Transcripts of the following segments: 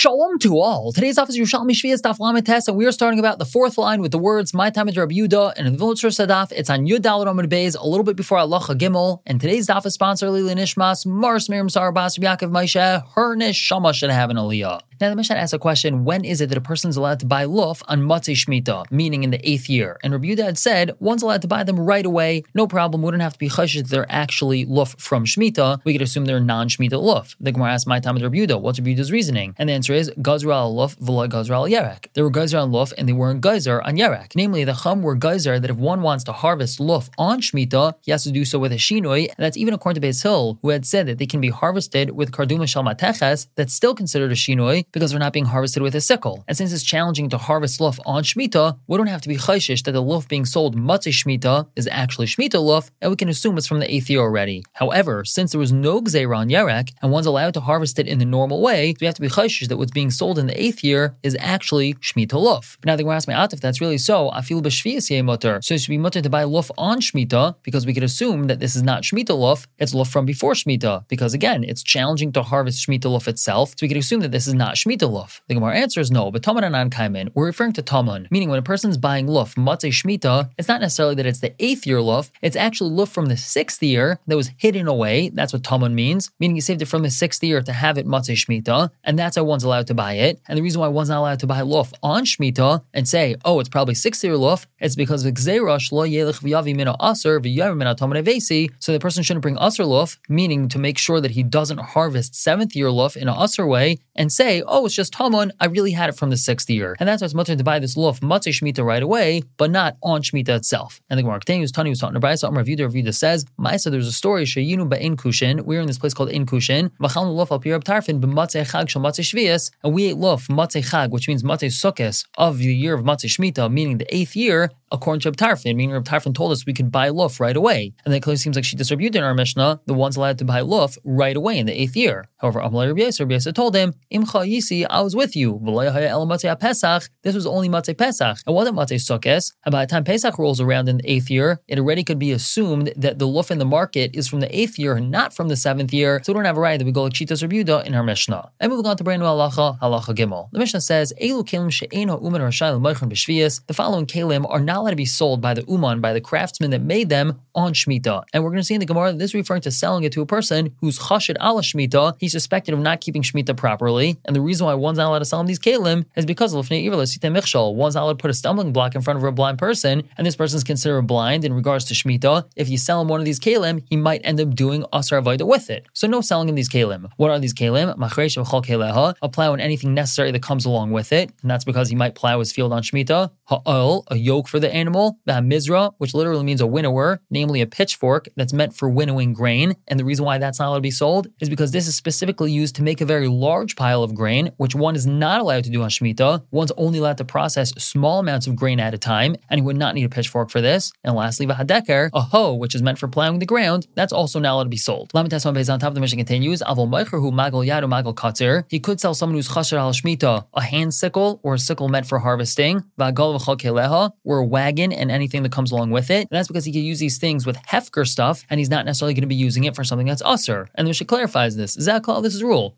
Shalom to all. Today's office is Yerushalmi Shvias Daf Lamed and we are starting about the fourth line with the words "My time is Rabbi Yuda," and in Vilnius Sadaf, it's on Yud Dalad Amud Beis, a little bit before Allah Gimel. And today's daf is sponsored Lili Nishmas Mars Miriam Sarbas Yaakov Moshe. Her neshama should have an aliyah. Now, the Mishnah asks a question when is it that a person is allowed to buy luf on Matzei Shemitah, meaning in the eighth year? And Rabbi Yudah had said one's allowed to buy them right away, no problem. Don't have to be chashish they're actually luf from Shemitah. We could assume they're non Shemitah luf. The Gemara asks, My time with Rabbi what's Rabbi Yudah's reasoning? And the answer is Gazra al luf, V'la Gazra al Yerek. They were Gazra on luf and they weren't Gazar on Yerek. Namely, the Chum were Gazar that if one wants to harvest luf on Shemitah, he has to do so with a Shinoi, and that's even according to Beis Hill, who had said that they can be harvested with Karduma Shalmateches, that's still considered a Shinoi because they're not being harvested with a sickle. And since it's challenging to harvest luf on Shemitah, we don't have to be chayshish that the luf being sold matzah Shemitah is actually Shemitah luf, and we can assume it's from the eighth year already. However, since there was no gzeira on Yerek, and one's allowed to harvest it in the normal way, we have to be chayshish that what's being sold in the eighth year is actually Shemitah luf. But now the Gemara asks me if that's really so, I feel b'shvias mutter. So it should be mutter to buy luf on Shemitah because we could assume that this is not Shemitah luf, it's luf from before Shemitah. Because again, it's challenging to harvest Shemitah luf itself, so we could assume that this is not Shemitah luf. The Gemara answers no, but Taman and Kaiman, we're referring to Taman, meaning when a person's buying luf, Matzeh Shemitah, it's not necessarily that it's the eighth year luf, it's actually luf from the sixth year that was hidden away. That's what Taman means, meaning he saved it from the sixth year to have it Matzeh Shemitah, and that's how one's allowed to buy it. And the reason why one's not allowed to buy luf on Shemitah and say, oh, it's probably sixth year luf, it's because of Gzeirash lo yelich v'yavi mina aser v'yavim mina Taman so the person shouldn't bring aser luf, meaning to make sure that he doesn't harvest seventh year luf in an aser way and say, oh, it's just Taman, I really had it from the sixth year. And that's why it's mutter to buy this luf matzah shmita right away, but not on shmita itself. And the Gemara continues, Tani was talking to Bryce, Amr Ravuda, Ravuda says, Maisa, there's a story, Shayinu ba'in kushin, we're in this place called in kushin, V'chalnu luf al tarfin b'matzeh chag shal and we ate luf matzeh chag, which means matzeh sukkis, of the year of matzeh shmita, meaning the eighth year, according to Reb Tarfin, meaning Reb Tarfin told us we could buy luf right away. And that clearly seems like she distributed in our Mishnah, the ones allowed to buy luf right away in the eighth year. However, Yisrael, Rabbi Yisrael told him, Imcha Yisi, I was with you. Pesach, this was only Matzeh Pesach. It wasn't Matzeh Sukkot. And by the time Pesach rolls around in the eighth year, it already could be assumed that the luf in the market is from the eighth year not from the seventh year. So we don't have a right that we go like Chitas Rebuda in our Mishnah. And moving on to brand new halacha, halacha gimel. The Mishnah says, Elu kelim The following kelim are not allowed to be sold by the uman, by the craftsman that made them on Shemitah. And we're going to see in the Gemara that this is referring to selling it to a person who's chashid ala Shemitah. He's suspected of not keeping Shemitah properly. And the reason why one's not allowed to sell him these kelim is because of One's not allowed to put a stumbling block in front of a blind person, and this person is considered blind in regards to Shemitah. If you sell him one of these kalim, he might end up doing Asar Avodah with it. So no selling him these kalim. What are these kalim? Machresh Keleha, a plow and anything necessary that comes along with it, and that's because he might plow his field on Shemitah. A yoke for the animal. Mizra, which literally means a winnower, namely a pitchfork that's meant for winnowing grain. And the reason why that's not allowed to be sold is because this is specifically used to make a very large pile of grain, which one is not allowed to do on Shemitah. One's only allowed to process small amounts of grain at a time, and he would not need a pitchfork for this. And lastly, vahadeker, a hoe, which is meant for plowing the ground, that's also not allowed to be sold. Lamites on on top of the Mishnah continues, magal yadu magal katzer. He could sell someone who's chasher al shmita, a hand sickle or a sickle meant for harvesting, v'chal or a wagon and anything that comes along with it. And that's because he could use these things with hefker stuff, and he's not necessarily going to be using it for something that's usser. And the Mishnah clarifies this. Zakal, this is rule.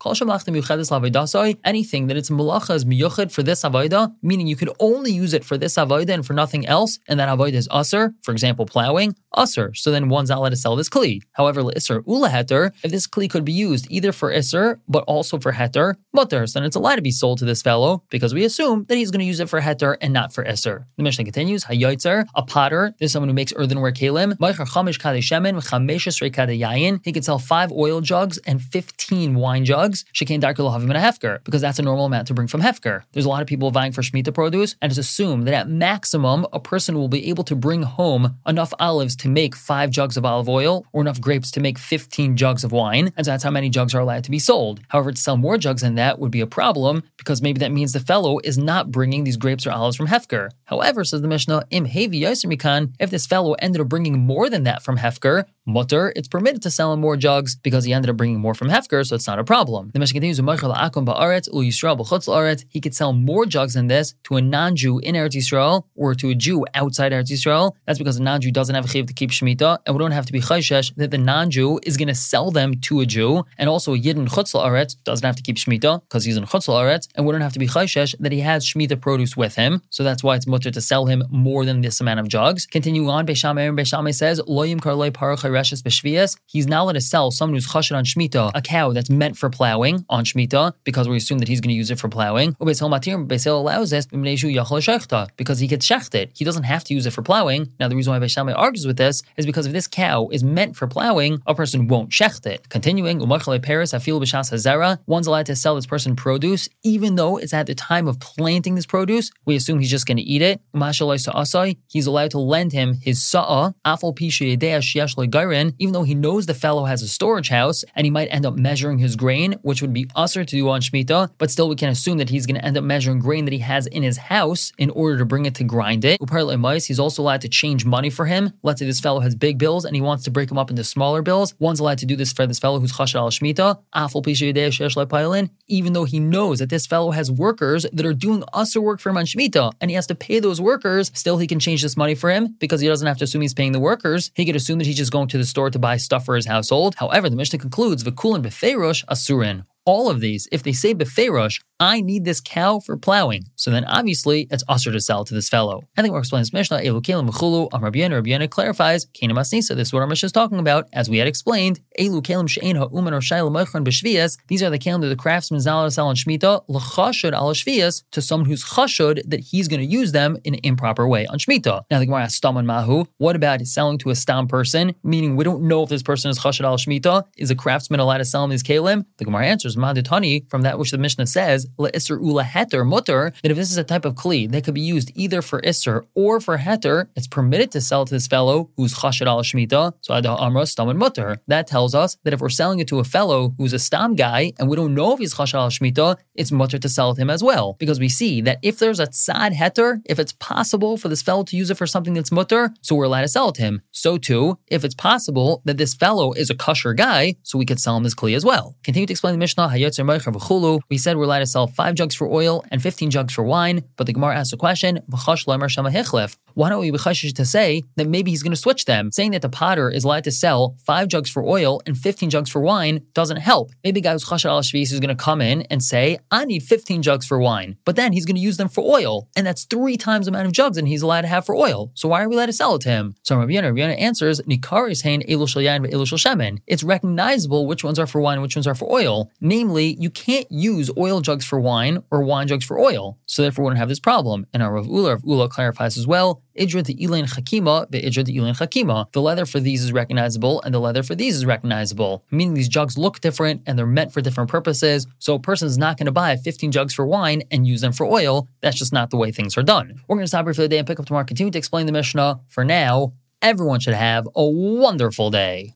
Anything that it's malacha is miyuchad for this avodah, meaning you could only use it for this avodah and for nothing else, and that avodah is usr, for example, plowing, usr. So then one's not allowed to sell this kli. However, if this kli could be used either for isser but also for heter, mutter, then it's allowed to be sold to this fellow because we assume that he's going to use it for heter and not for isser. The Mishnah continues, hayotzer, a potter, this is someone who makes earthenware kalim, he could sell five oil jugs and 15 wine jugs, because that's a normal amount to bring from hefker. There's a lot of people vying for Shemitah produce, and it's assumed that at maximum, a person will be able to bring home enough olives to make five jugs of olive oil or enough grapes to make 15 jugs of wine. And so that's how many jugs are allowed to be sold. However, to sell more jugs than that would be a problem because maybe that means the fellow is not bringing these grapes or olives from Hefker. However, says the Mishnah, im hevi mikan, if this fellow ended up bringing more than that from Hefker, mutter, it's permitted to sell him more jugs because he ended up bringing more from Hefker, so it's not a problem. The Mishnah continues, he could sell more jugs than this to a non-Jew in Eretz Yisrael or to a Jew outside Eretz Yisrael. That's because a non-Jew doesn't have a chiv to keep Shemitah, and we don't have to be chayshesh that the non-Jew is going to sell them to a Jew, and also a Yid in Chutz La'aretz doesn't have to keep Shemitah because he's in Chutz La'aretz, and we don't have to be chayshesh that he has Shemitah produce with him, so that's why it's mutter to sell him more than this amount of jugs. Continuing on, Beishamay and Beishamay says, Loyim Karloi He's now allowed to sell someone who's chashid on Shemitah, a cow that's meant for plowing on Shemitah, because we assume that he's going to use it for plowing. Beisil allows this because he gets shechted. He doesn't have to use it for plowing. Now, the reason why Beishamay argues with this is because if this cow is meant for plowing, a person won't shecht it. Continuing, Paris, one's allowed to sell this person produce, even though it's at the time of planting this produce. We assume he's just going to eat it. He's allowed to lend him his sa'a, even though he knows the fellow has a storage house and he might end up measuring his grain, which would be usher to do on Shemitah, but still we can assume that he's going to end up measuring grain that he has in his house in order to bring it to grind it. He's also allowed to change money for him. Let's say this fellow has big bills and he wants to break them up into smaller bills. One's allowed to do this for this fellow who's chashad al Shemitah, even though he knows that this fellow has workers that are doing usher work for him on Shemitah and he has to pay those workers, still he can change this money for him because he doesn't have to assume he's paying the workers. He could assume that he's just going to the store to buy stuff for his household. However, the Mishnah concludes, V'kulin befeirosh asurin all of these, if they say Befeirosh, I need this cow for plowing. So then obviously it's usher to sell to this fellow. I think we're explaining this Mishnah, Elu Kelim Mechulu, Am um, Rabbi Yana, Rabbiana clarifies, Kena Masnisa, this is what our Mishnah is talking about. As we had explained, Elu Kelim She'en Ha'uman or Shayla Mechran B'Shvias, these are the Kelim that the craftsman to sell on Shemitah, L'chashud al Shvias, to someone who's chashud that he's going to use them in an improper way on Shemitah. Now the Gemara asks Stam and Mahu, what about selling to a Stam person, meaning we don't know if this person is chashud al Shemitah, is a craftsman allowed to sell him these Kelim? The Gemara answers, Madit honey from that which the Mishnah says, isser ula heter mutter, that if this is a type of kli that could be used either for isser or for heter, it's permitted to sell to this fellow who's chashad al shmita, so ada amra stam and mutter. That tells us that if we're selling it to a fellow who's a stam guy and we don't know if he's chashad al shmita, it's mutter to sell to him as well. Because we see that if there's a tzad heter, if it's possible for this fellow to use it for something that's mutter, so we're allowed to sell it to him. So too, if it's possible that this fellow is a kosher guy, so we could sell him this kli as well. Continue to explain the Mishnah. We said we're allowed to sell five jugs for oil and 15 jugs for wine, but the Gemara asks a question, why don't we be chashish to say that maybe he's going to switch them? Saying that the potter is allowed to sell five jugs for oil and 15 jugs for wine doesn't help. Maybe a guy who's chashar al shvis is going to come in and say, I need 15 jugs for wine, but then he's going to use them for oil, and that's three times the amount of jugs and he's allowed to have for oil. So why are we allowed to sell it to him? So Rabbi Yana answers, Nikar hein elu shel yain shel shemen. It's recognizable which ones are for wine and which ones are for oil. Namely, you can't use oil jugs for wine or wine jugs for oil. So therefore, we don't have this problem. And our Rav Ula, Rav Ula clarifies as well, Idra the Elaine Chakima, the Idra Elaine Chakima. The leather for these is recognizable and the leather for these is recognizable, meaning these jugs look different and they're meant for different purposes. So a person is not going to buy 15 jugs for wine and use them for oil. That's just not the way things are done. We're going to stop here for the day and pick up tomorrow, continue to explain the Mishnah. For now, everyone should have a wonderful day.